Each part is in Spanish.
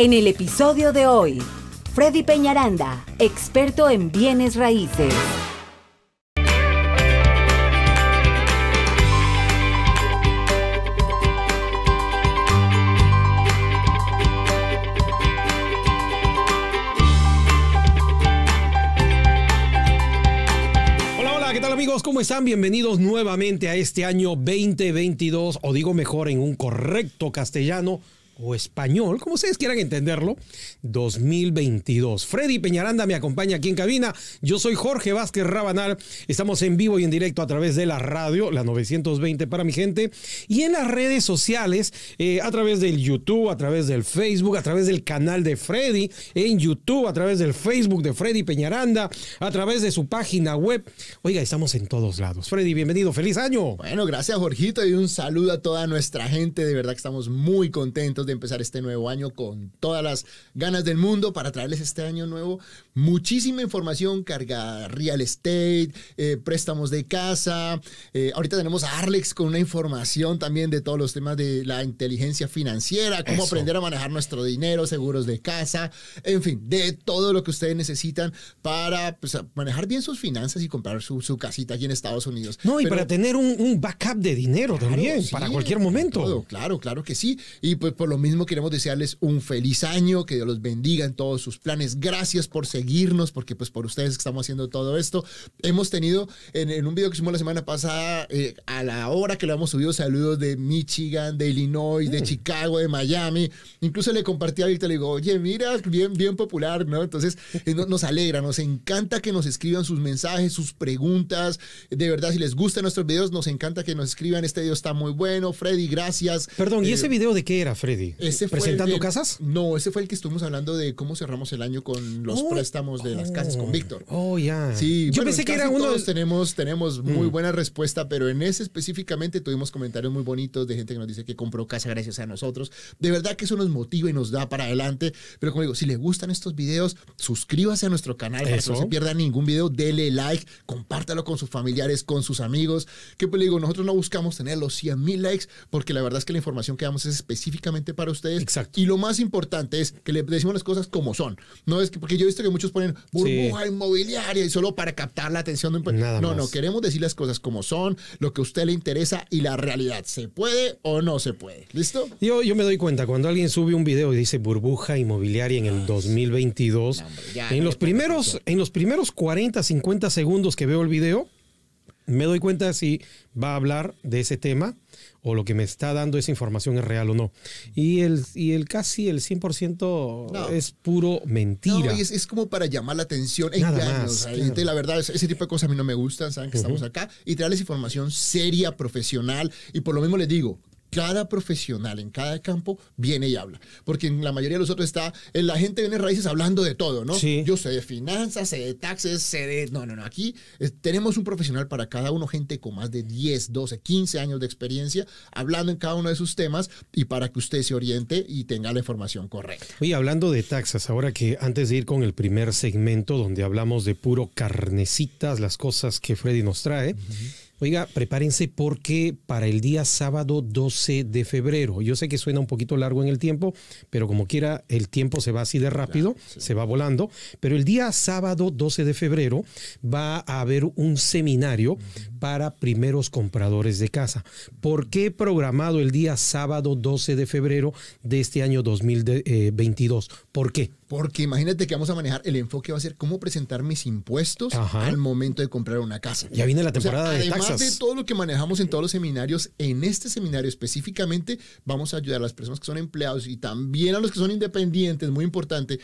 En el episodio de hoy, Freddy Peñaranda, experto en bienes raíces. Hola, hola, ¿qué tal amigos? ¿Cómo están? Bienvenidos nuevamente a este año 2022, o digo mejor en un correcto castellano o español, como ustedes quieran entenderlo, 2022. Freddy Peñaranda me acompaña aquí en cabina. Yo soy Jorge Vázquez Rabanal. Estamos en vivo y en directo a través de la radio, la 920 para mi gente, y en las redes sociales, eh, a través del YouTube, a través del Facebook, a través del canal de Freddy, en YouTube, a través del Facebook de Freddy Peñaranda, a través de su página web. Oiga, estamos en todos lados. Freddy, bienvenido. Feliz año. Bueno, gracias Jorgito y un saludo a toda nuestra gente. De verdad que estamos muy contentos empezar este nuevo año con todas las ganas del mundo para traerles este año nuevo muchísima información cargada, real estate, eh, préstamos de casa. Eh, ahorita tenemos a Arlex con una información también de todos los temas de la inteligencia financiera, cómo Eso. aprender a manejar nuestro dinero, seguros de casa, en fin, de todo lo que ustedes necesitan para pues, manejar bien sus finanzas y comprar su, su casita aquí en Estados Unidos. No, y Pero- para tener un, un backup de dinero también, sí, para cualquier momento. todo, claro, claro que sí. Y pues por lo mismo queremos desearles un feliz año, que Dios los bendiga en todos sus planes. Gracias por seguirnos, porque pues por ustedes estamos haciendo todo esto. Hemos tenido en, en un video que hicimos la semana pasada, eh, a la hora que lo hemos subido, saludos de Michigan, de Illinois, Mm. de Chicago, de Miami. Incluso le compartí a Víctor, le digo, oye, mira, bien, bien popular, ¿no? Entonces eh, no- nos alegra, nos encanta que nos escriban sus mensajes, sus preguntas. De verdad, si les gustan nuestros videos, nos encanta que nos escriban. Este video está muy bueno. Freddy, gracias. Perdón, ¿y Eh, ese video de qué era, Freddy? Ese fue el ¿Presentando casas? No, ese fue el que estuvimos hablando de cómo cerramos el año con los Oh, préstamos de las casas con Víctor. Oh, ya. Sí, yo bueno, pensé que era uno todos tenemos, tenemos muy buena respuesta, pero en ese específicamente tuvimos comentarios muy bonitos de gente que nos dice que compró casa gracias a nosotros. De verdad que eso nos motiva y nos da para adelante. Pero como digo, si le gustan estos videos, suscríbase a nuestro canal para que no se pierda ningún video. Dele like, compártalo con sus familiares, con sus amigos. Que pues le digo, nosotros no buscamos tener los 100 mil likes porque la verdad es que la información que damos es específicamente para ustedes. Exacto. Y lo más importante es que le decimos las cosas como son. No es que, porque yo he visto que muchos ponen burbuja inmobiliaria y solo para captar la atención de un... Nada no, más. no, queremos decir las cosas como son, lo que a usted le interesa y la realidad. ¿Se puede o no se puede? ¿Listo? Yo, yo me doy cuenta, cuando alguien sube un video y dice burbuja inmobiliaria en el 2022, No, hombre, en, los primeros, en los primeros 40, 50 segundos que veo el video, me doy cuenta si va a hablar de ese tema o lo que me está dando esa información es real o no. Y el, y el casi el 100% No. es puro mentira. No, y es, es como para llamar la atención. Nada engaños. más, claro. la verdad, ese, ese tipo de cosas a mí no me gustan. Saben que estamos acá y traerles información seria, profesional. Y por lo mismo les digo. Cada profesional en cada campo viene y habla. Porque en la mayoría de los otros está, eh, la gente viene raíces hablando de todo, ¿no? Sí. Yo sé de finanzas, sé de taxes, sé de... No, no, no. Aquí eh, tenemos un profesional para cada uno, gente con más de 10, 12, 15 años de experiencia, hablando en cada uno de sus temas y para que usted se oriente y tenga la información correcta. Oye, hablando de taxas, ahora que antes de ir con el primer segmento donde hablamos de puro carnecitas, las cosas que Freddy nos trae, oiga, prepárense porque para el día sábado 12 de febrero, yo sé que suena un poquito largo en el tiempo, pero como quiera, el tiempo se va así de rápido, se va volando, pero el día sábado 12 de febrero va a haber un seminario para primeros compradores de casa. ¿Por qué programado el día sábado 12 de febrero de este año 2022? ¿Por qué? Porque imagínate que vamos a manejar, el enfoque va a ser cómo presentar mis impuestos Ajá. al momento de comprar una casa. Ya viene la O sea, temporada de además taxas. de todo lo que manejamos en todos los seminarios, en este seminario específicamente vamos a ayudar a las personas que son empleados y también a los que son independientes, muy importante,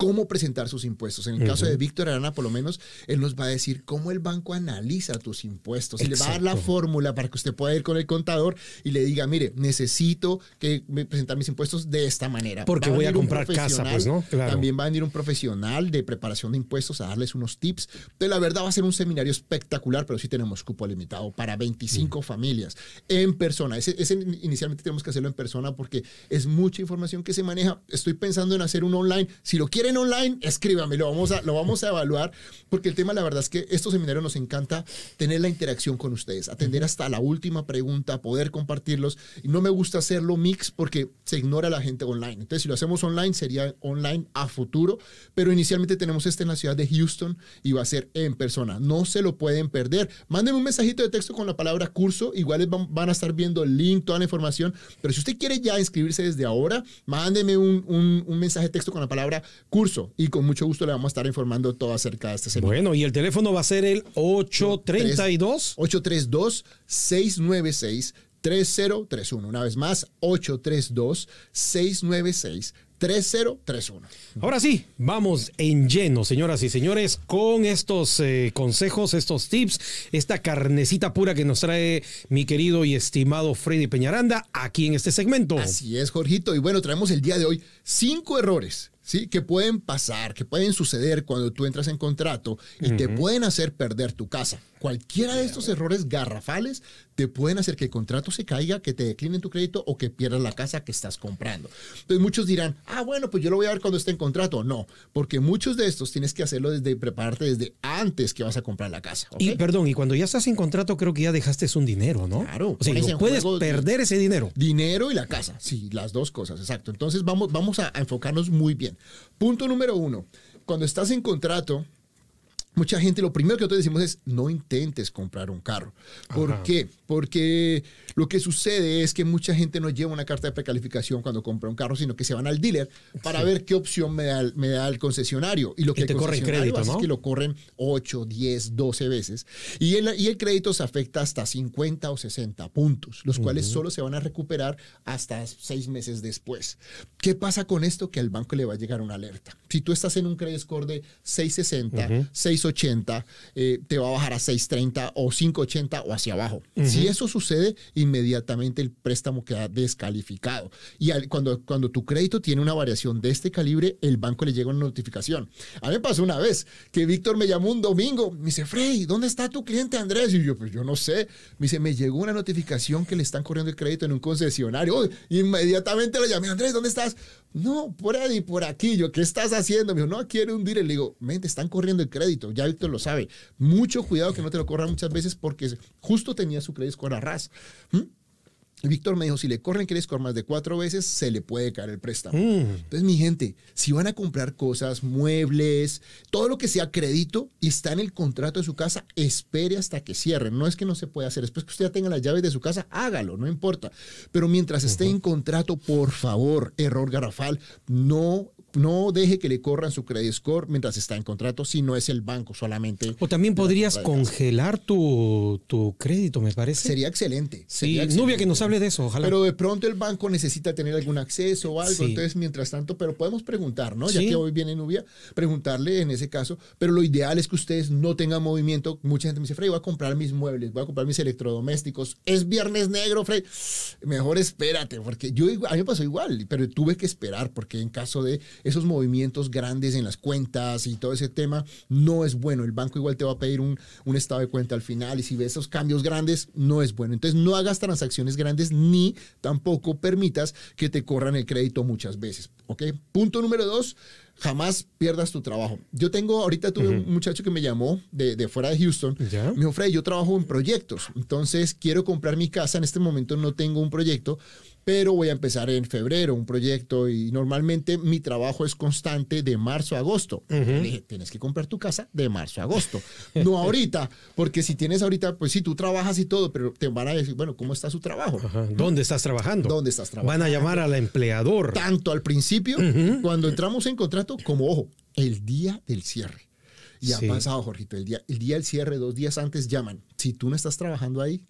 cómo presentar sus impuestos. En el caso de Víctor Arana, por lo menos, él nos va a decir cómo el banco analiza tus impuestos y le va a dar la fórmula para que usted pueda ir con el contador y le diga, mire, necesito que me presentar mis impuestos de esta manera. Porque voy a comprar casa, pues, ¿no? Claro. También va a venir un profesional de preparación de impuestos a darles unos tips. Entonces, la verdad va a ser un seminario espectacular, pero sí tenemos cupo limitado para 25 familias en persona. Ese, ese inicialmente tenemos que hacerlo en persona porque es mucha información que se maneja. Estoy pensando en hacer un online. Si lo quieren creen online, escríbame, lo vamos, a, lo vamos a evaluar, porque el tema, la verdad es que estos seminarios nos encanta tener la interacción con ustedes, atender hasta la última pregunta, poder compartirlos. Y no me gusta hacerlo mix porque se ignora a la gente online. Entonces, si lo hacemos online, sería online a futuro, pero inicialmente tenemos este en la ciudad de Houston y va a ser en persona. No se lo pueden perder. Mándenme un mensajito de texto con la palabra curso, igual van, van a estar viendo el link, toda la información, pero si usted quiere ya inscribirse desde ahora, mándeme un, un, un mensaje de texto con la palabra curso y con mucho gusto le vamos a estar informando todo acerca de este seminario. Bueno, y el teléfono va a ser el 832. 832 696 3031. Una vez más, 832 696 3031. Ahora sí, vamos en lleno, señoras y señores, con estos eh, consejos, estos tips, esta carnecita pura que nos trae mi querido y estimado Freddy Peñaranda aquí en este segmento. Así es, Jorgito. Y bueno, traemos el día de hoy cinco errores ¿sí? que pueden pasar, que pueden suceder cuando tú entras en contrato y te pueden hacer perder tu casa. Cualquiera de estos errores garrafales te pueden hacer que el contrato se caiga, que te declinen tu crédito o que pierdas la casa que estás comprando. Entonces muchos dirán, ah, bueno, pues yo lo voy a ver cuando esté en contrato. No, porque muchos de estos tienes que hacerlo desde prepararte desde antes que vas a comprar la casa. Y perdón, y cuando ya estás en contrato creo que ya dejaste un dinero, ¿no? Claro. O sea, no puedes perder ese dinero. Dinero y la casa, sí, las dos cosas, exacto. Entonces vamos, vamos a enfocarnos muy bien. Punto número uno, cuando estás en contrato, mucha gente, lo primero que nosotros decimos es no intentes comprar un carro. ¿Por Ajá. qué? Porque lo que sucede es que mucha gente no lleva una carta de precalificación cuando compra un carro, sino que se van al dealer para sí. ver qué opción me da, me da, el concesionario. Y lo que y te corre crédito, ¿no? es que lo corren 8, 10, 12 veces. Y el, y el crédito se afecta hasta 50 o 60 puntos, los uh -huh. cuales solo se van a recuperar hasta seis meses después. ¿Qué pasa con esto? Que al banco le va a llegar una alerta. Si tú estás en un credit score de 660, uh -huh. 680, eh, te va a bajar a 630 o 580 o hacia abajo. Uh -huh. Si eso sucede, inmediatamente el préstamo queda descalificado. Y al, cuando, cuando tu crédito tiene una variación de este calibre, el banco le llega una notificación. A mí me pasó una vez que Víctor me llamó un domingo, me dice, Frey, ¿dónde está tu cliente Andrés? Y yo, pues yo no sé. Me dice, me llegó una notificación que le están corriendo el crédito en un concesionario. Oh, inmediatamente le llamé, Andrés, ¿dónde estás? No, por ahí, por aquí. Yo, ¿qué estás haciendo? Me dijo, no, quiero hundir. Le digo, mente, están corriendo el crédito. Ya Víctor lo sabe. Mucho cuidado que no te lo corran muchas veces porque justo tenía su crédito score a ras. ¿Mm? Víctor me dijo, si le corren crédito score más de cuatro veces, se le puede caer el préstamo. Mm. Entonces, mi gente, si van a comprar cosas, muebles, todo lo que sea crédito y está en el contrato de su casa, espere hasta que cierren. No es que no se pueda hacer. Después que usted ya tenga las llaves de su casa, hágalo, no importa. Pero mientras esté uh -huh. en contrato, por favor, error garrafal, no no deje que le corran su credit score mientras está en contrato si no es el banco solamente. O también podrías congelar tu, tu, crédito, me parece. Sería excelente. Sí, excelente. Nubia que nos hable de eso, ojalá. Pero de pronto el banco necesita tener algún acceso o algo, sí. entonces mientras tanto, pero podemos preguntar, ¿no? Ya sí. que hoy viene Nubia, preguntarle en ese caso, pero lo ideal es que ustedes no tengan movimiento. Mucha gente me dice, Frey, voy a comprar mis muebles, voy a comprar mis electrodomésticos, es viernes negro, Frey. Mejor espérate, porque yo, a mí me pasó igual, pero tuve que esperar porque en caso de esos movimientos grandes en las cuentas y todo ese tema, no es bueno. El banco igual te va a pedir un, un estado de cuenta al final y si ves esos cambios grandes, no es bueno. Entonces no hagas transacciones grandes ni tampoco permitas que te corran el crédito muchas veces. ¿Ok? Punto número dos, jamás pierdas tu trabajo. Yo tengo, ahorita tuve uh -huh. un muchacho que me llamó de, de fuera de Houston. ¿Ya? Me dijo, Fred, yo trabajo en proyectos, entonces quiero comprar mi casa. En este momento no tengo un proyecto, pero voy a empezar en febrero un proyecto y normalmente mi trabajo es constante de marzo a agosto. Uh -huh. Le dije, tienes que comprar tu casa de marzo a agosto, no ahorita, porque si tienes ahorita, pues sí, tú trabajas y todo, pero te van a decir, bueno, ¿cómo está su trabajo? Ajá. ¿Dónde estás trabajando? ¿Dónde estás trabajando? Van a llamar al empleador. Tanto al principio, uh -huh. cuando entramos en contrato, como, ojo, el día del cierre. Y ha pasado, Jorgito, el día, el día del cierre, dos días antes llaman. Si tú no estás trabajando ahí,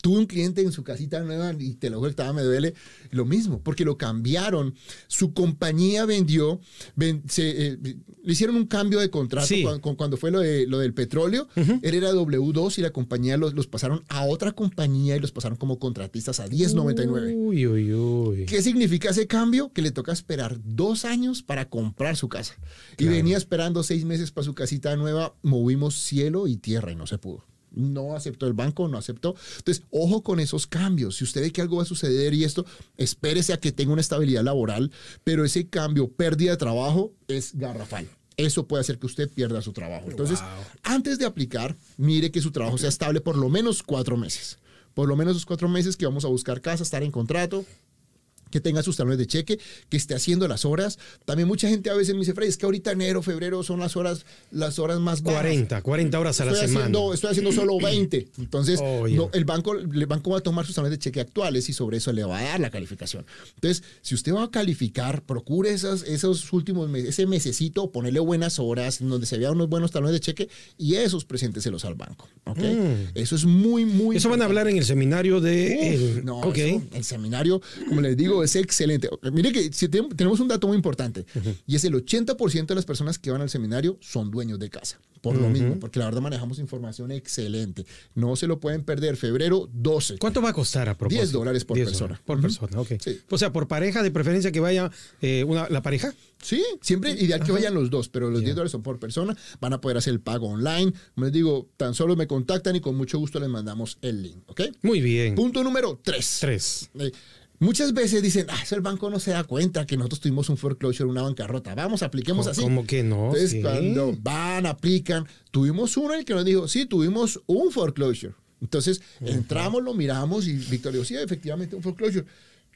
Tuve un cliente en su casita nueva y te lo juro, me duele lo mismo, porque lo cambiaron. Su compañía vendió, ven, se, eh, le hicieron un cambio de contrato sí. cuando, cuando, fue lo, de, lo del petróleo. Uh -huh. Él era W2 y la compañía los, los, pasaron a otra compañía y los pasaron como contratistas a 10.99. Uy, uy, uy. ¿Qué significa ese cambio? Que le toca esperar dos años para comprar su casa. Claro. Y venía esperando seis meses para su casita nueva. Movimos cielo y tierra y no se pudo no aceptó el banco, no aceptó. Entonces, ojo con esos cambios. Si usted ve que algo va a suceder y esto, espérese a que tenga una estabilidad laboral, pero ese cambio, pérdida de trabajo, es garrafal eso puede hacer que usted pierda su trabajo. Entonces, antes de aplicar, mire que su trabajo sea estable por lo menos cuatro meses. Por lo menos esos cuatro meses que vamos a buscar casa, estar en contrato, que tenga sus talones de cheque, que esté haciendo las horas. También mucha gente a veces me dice, Fred, es que ahorita enero, febrero son las horas, las horas más bajas. 40, 40 horas a la semana. estoy haciendo solo 20. Entonces, el, banco, el banco va a tomar sus talones de cheque actuales y sobre eso le va a dar la calificación. Entonces, si usted va a calificar, procure esas, esos últimos meses, ese mesecito, ponerle buenas horas, donde se vean unos buenos talones de cheque y esos presénteselos al banco. ¿okay? Mm. Eso es muy, muy... Eso van a hablar en el seminario de... no, el seminario, como les digo, es excelente. Mire que si tenemos un dato muy importante y es el 80% de las personas que van al seminario son dueños de casa. Por lo mismo, porque la verdad manejamos información excelente. No se lo pueden perder. Febrero 12. ¿Cuánto va a costar a propósito? 10 dólares por persona. Por persona, ok. O sea, por pareja, de preferencia que vaya eh, una, la pareja. Sí, siempre ideal que vayan los dos, pero los 10 dólares son por persona. Van a poder hacer el pago online. Como les digo, tan solo me contactan y con mucho gusto les mandamos el link, ¿ok? Muy bien. Punto número 3. 3. Muchas veces dicen, ah, el banco no se da cuenta que nosotros tuvimos un foreclosure, una bancarrota. Vamos, apliquemos así. ¿Cómo que no? Entonces, cuando van, aplican, tuvimos uno en el que nos dijo, sí, tuvimos un foreclosure. Entonces, entramos, lo miramos y Victoria dijo, sí, efectivamente, un foreclosure.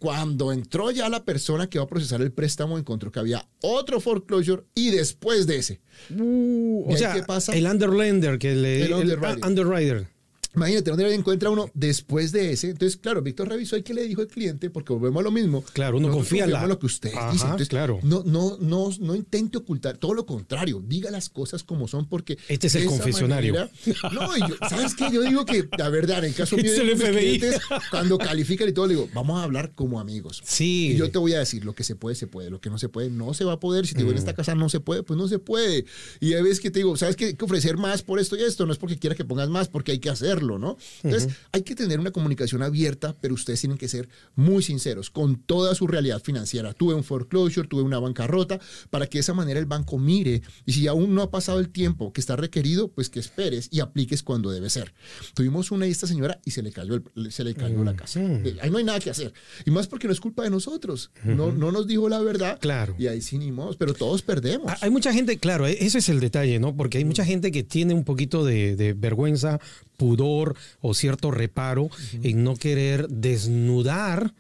Cuando entró ya la persona que va a procesar el préstamo, encontró que había otro foreclosure y después de ese. Uh, o sea, ¿qué pasa? el underlender, que le, el, underwriter. Imagínate, ¿dónde encuentra uno después de ese? Entonces, claro, Víctor revisó y qué le dijo el cliente, porque volvemos a lo mismo. Claro, uno confía en lo que usted dice. Entonces, claro. No, no, no, no intente ocultar, todo lo contrario, diga las cosas como son, porque. Este es el confesionario. no, ¿sabes qué? Yo digo que, la verdad, en caso mío, de clientes, cuando califican y todo, le digo, vamos a hablar como amigos. Sí. Y yo te voy a decir, lo que se puede, se puede, lo que no se puede, no se va a poder. Si te digo, en esta mm. casa no se puede, pues no se puede. Y a veces que te digo, ¿sabes qué? Hay que ofrecer más por esto y esto, no es porque quiera que pongas más, porque hay que hacerlo, ¿no? Entonces, hay que tener una comunicación abierta, pero ustedes tienen que ser muy sinceros con toda su realidad financiera. Tuve un foreclosure, tuve una bancarrota, para que de esa manera el banco mire y si aún no ha pasado el tiempo que está requerido, pues que esperes y apliques cuando debe ser. Tuvimos una y esta señora y se le cayó, se le cayó la casa. Eh, ahí no hay nada que hacer. Y más porque no es culpa de nosotros. no, no nos dijo la verdad. Claro. Y ahí sí ni pero todos perdemos. Hay mucha gente, claro, e-, ese es el detalle, ¿no? Porque hay mucha gente que tiene un poquito de, de vergüenza pudor o cierto reparo en no querer desnudar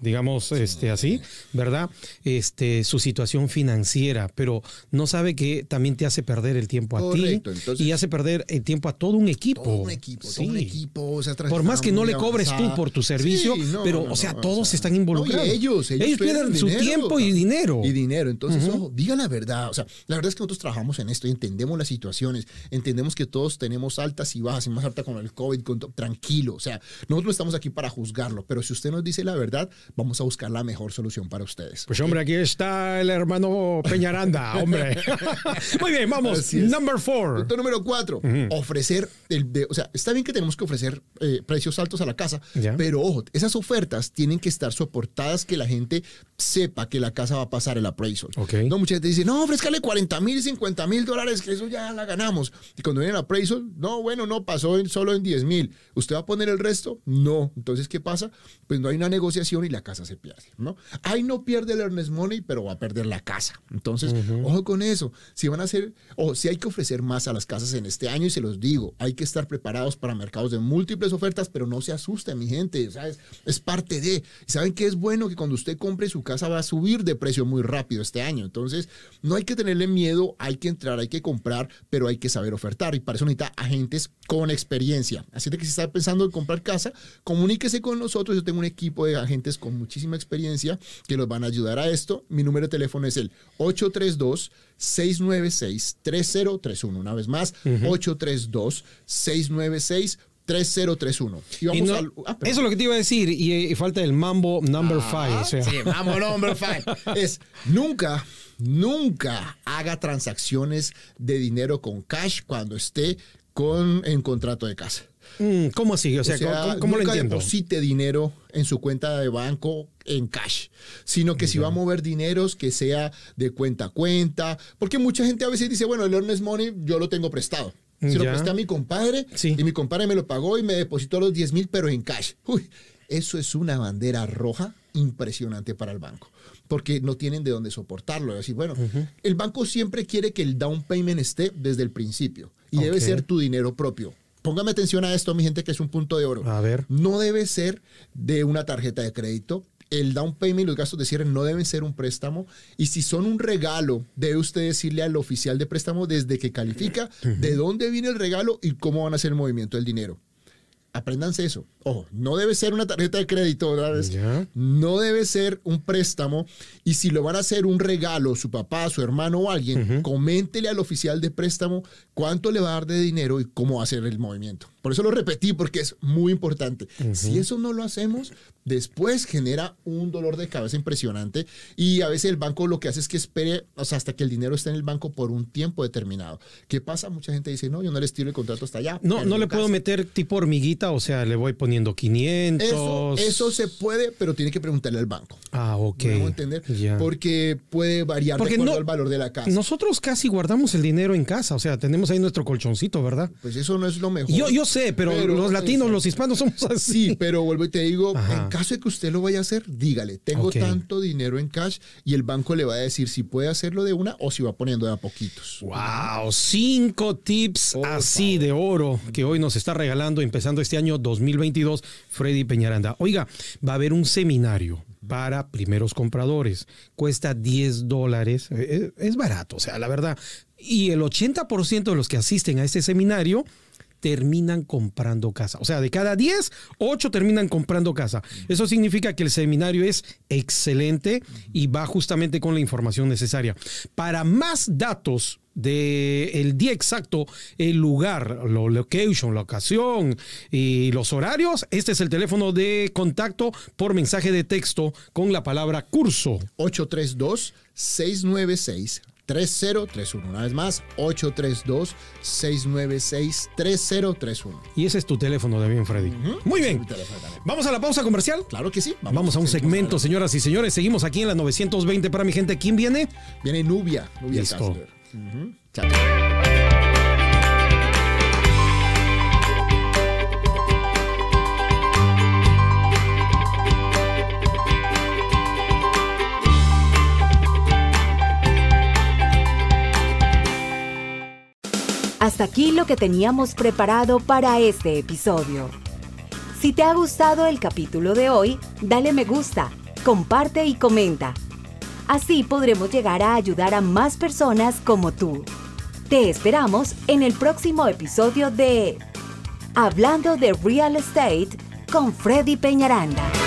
digamos este así, ¿verdad? Este su situación financiera, pero no sabe que también te hace perder el tiempo a ti y hace perder el tiempo a todo un equipo. Todo un equipo, todo un equipo, por más que no le cobres tú por tu servicio, pero o sea, todos están involucrados. ellos, ellos, pierden su tiempo y dinero. Y dinero, entonces, ojo, digan la verdad, o sea, la verdad es que nosotros trabajamos en esto y entendemos las situaciones, entendemos que todos tenemos altas y bajas, y más alta con el COVID, con tranquilo, o sea, nosotros estamos aquí para juzgarlo, pero si usted nos dice la verdad, vamos a buscar la mejor solución para ustedes. Pues hombre, aquí está el hermano Peñaranda, hombre. Muy bien, vamos. Number four. Punto número cuatro. Ofrecer, el o sea, está bien que tenemos que ofrecer eh, precios altos a la casa, pero ojo, esas ofertas tienen que estar soportadas que la gente sepa que la casa va a pasar el appraisal. No, mucha gente dice, no, ofrézcale 40 mil, 50 mil dólares, que eso ya la ganamos. Y cuando viene el appraisal, no, bueno, no, pasó solo en 10 mil. ¿Usted va a poner el resto? No. Entonces, ¿qué pasa? Pues no hay una negociación y la casa se pierde, ¿no? Ahí no pierde el earnest money, pero va a perder la casa. Entonces, ojo con eso. Si van a hacer, o si hay que ofrecer más a las casas en este año, y se los digo, hay que estar preparados para mercados de múltiples ofertas, pero no se asusten, mi gente, ¿sabes? Es parte de. ¿Y saben qué es bueno? Que cuando usted compre su casa va a subir de precio muy rápido este año. Entonces, no hay que tenerle miedo, hay que entrar, hay que comprar, pero hay que saber ofertar. Y para eso necesita agentes con experiencia. Así que si está pensando en comprar casa, comuníquese con nosotros. Yo tengo un equipo de agentes con muchísima experiencia que los van a ayudar a esto. Mi número de teléfono es el 832 696 3031. Una vez más, 832 696 3031. Ah, eso es lo que te iba a decir. Y, falta el Mambo Number 5. Ah, sí, Mambo Number 5. es nunca, nunca haga transacciones de dinero con cash cuando esté con, en contrato de casa. Mm, ¿Cómo así? O sea, ¿cómo, lo entiendo? deposite dinero en su cuenta de banco en cash, sino que si va a mover dineros, que sea de cuenta a cuenta, porque mucha gente a veces dice, bueno, el earnest money yo lo tengo prestado. Se lo presté a mi compadre Sí. y mi compadre me lo pagó y me depositó los 10 mil, pero en cash. Uy, eso es una bandera roja impresionante para el banco, porque no tienen de dónde soportarlo. Decir, bueno, el banco siempre quiere que el down payment esté desde el principio y debe ser tu dinero propio. Póngame atención a esto, mi gente, que es un punto de oro. A ver. No debe ser de una tarjeta de crédito. El down payment y los gastos de cierre no deben ser un préstamo. Y si son un regalo, debe usted decirle al oficial de préstamo desde que califica de dónde viene el regalo y cómo van a hacer el movimiento del dinero. Apréndanse eso. Ojo, no debe ser una tarjeta de crédito, no debe ser un préstamo. Y si lo van a hacer un regalo, su papá, su hermano o alguien, coméntele al oficial de préstamo cuánto le va a dar de dinero y cómo va a hacer el movimiento. Por eso lo repetí, porque es muy importante. Si eso no lo hacemos, después genera un dolor de cabeza impresionante. Y a veces el banco lo que hace es que espere o sea, hasta que el dinero esté en el banco por un tiempo determinado. ¿Qué pasa? Mucha gente dice, no, yo no les tiro el contrato hasta allá. No, no le caso. puedo meter tipo hormiguita, o sea, le voy poniendo 500. Eso, eso se puede, pero tiene que preguntarle al banco. Ah, ok. ¿Me hago entender? Porque puede variar Porque de acuerdo no- al valor de la casa. Nosotros casi guardamos el dinero en casa, o sea, tenemos ahí nuestro colchoncito, ¿verdad? Pues eso no es lo mejor. Yo, yo sé, pero, los latinos, los hispanos somos así. Sí, pero vuelvo y te digo, Ajá. en caso de que usted lo vaya a hacer, dígale, tengo tanto dinero en cash y el banco le va a decir si puede hacerlo de una o si va poniendo de a poquitos. Wow, cinco tips así de oro que hoy nos está regalando empezando este año 2022 Freddy Peñaranda. Oiga, va a haber un seminario para primeros compradores. Cuesta 10 dólares. Eh, eh, Es barato, o sea, la verdad. Y el 80% de los que asisten a este seminario terminan comprando casa. O sea, de cada 10, 8 terminan comprando casa. Eso significa que el seminario es excelente y va justamente con la información necesaria. Para más datos de el día exacto, el lugar, lo location, la ocasión y los horarios, este es el teléfono de contacto por mensaje de texto con la palabra curso. 832-696-3031. Una vez más, 832-696-3031. Y ese es tu teléfono de bien, Freddy. Muy bien. También. Vamos a la pausa comercial. Claro que sí. Vamos a un segmento, señoras y señores. Seguimos aquí en la 920 para mi gente. ¿Quién viene? Viene Nubia. Nubia Listo. Chao. Hasta aquí lo que teníamos preparado para este episodio. Si te ha gustado el capítulo de hoy, dale me gusta, comparte y comenta. Así podremos llegar a ayudar a más personas como tú. Te esperamos en el próximo episodio de Hablando de Real Estate con Freddy Peñaranda.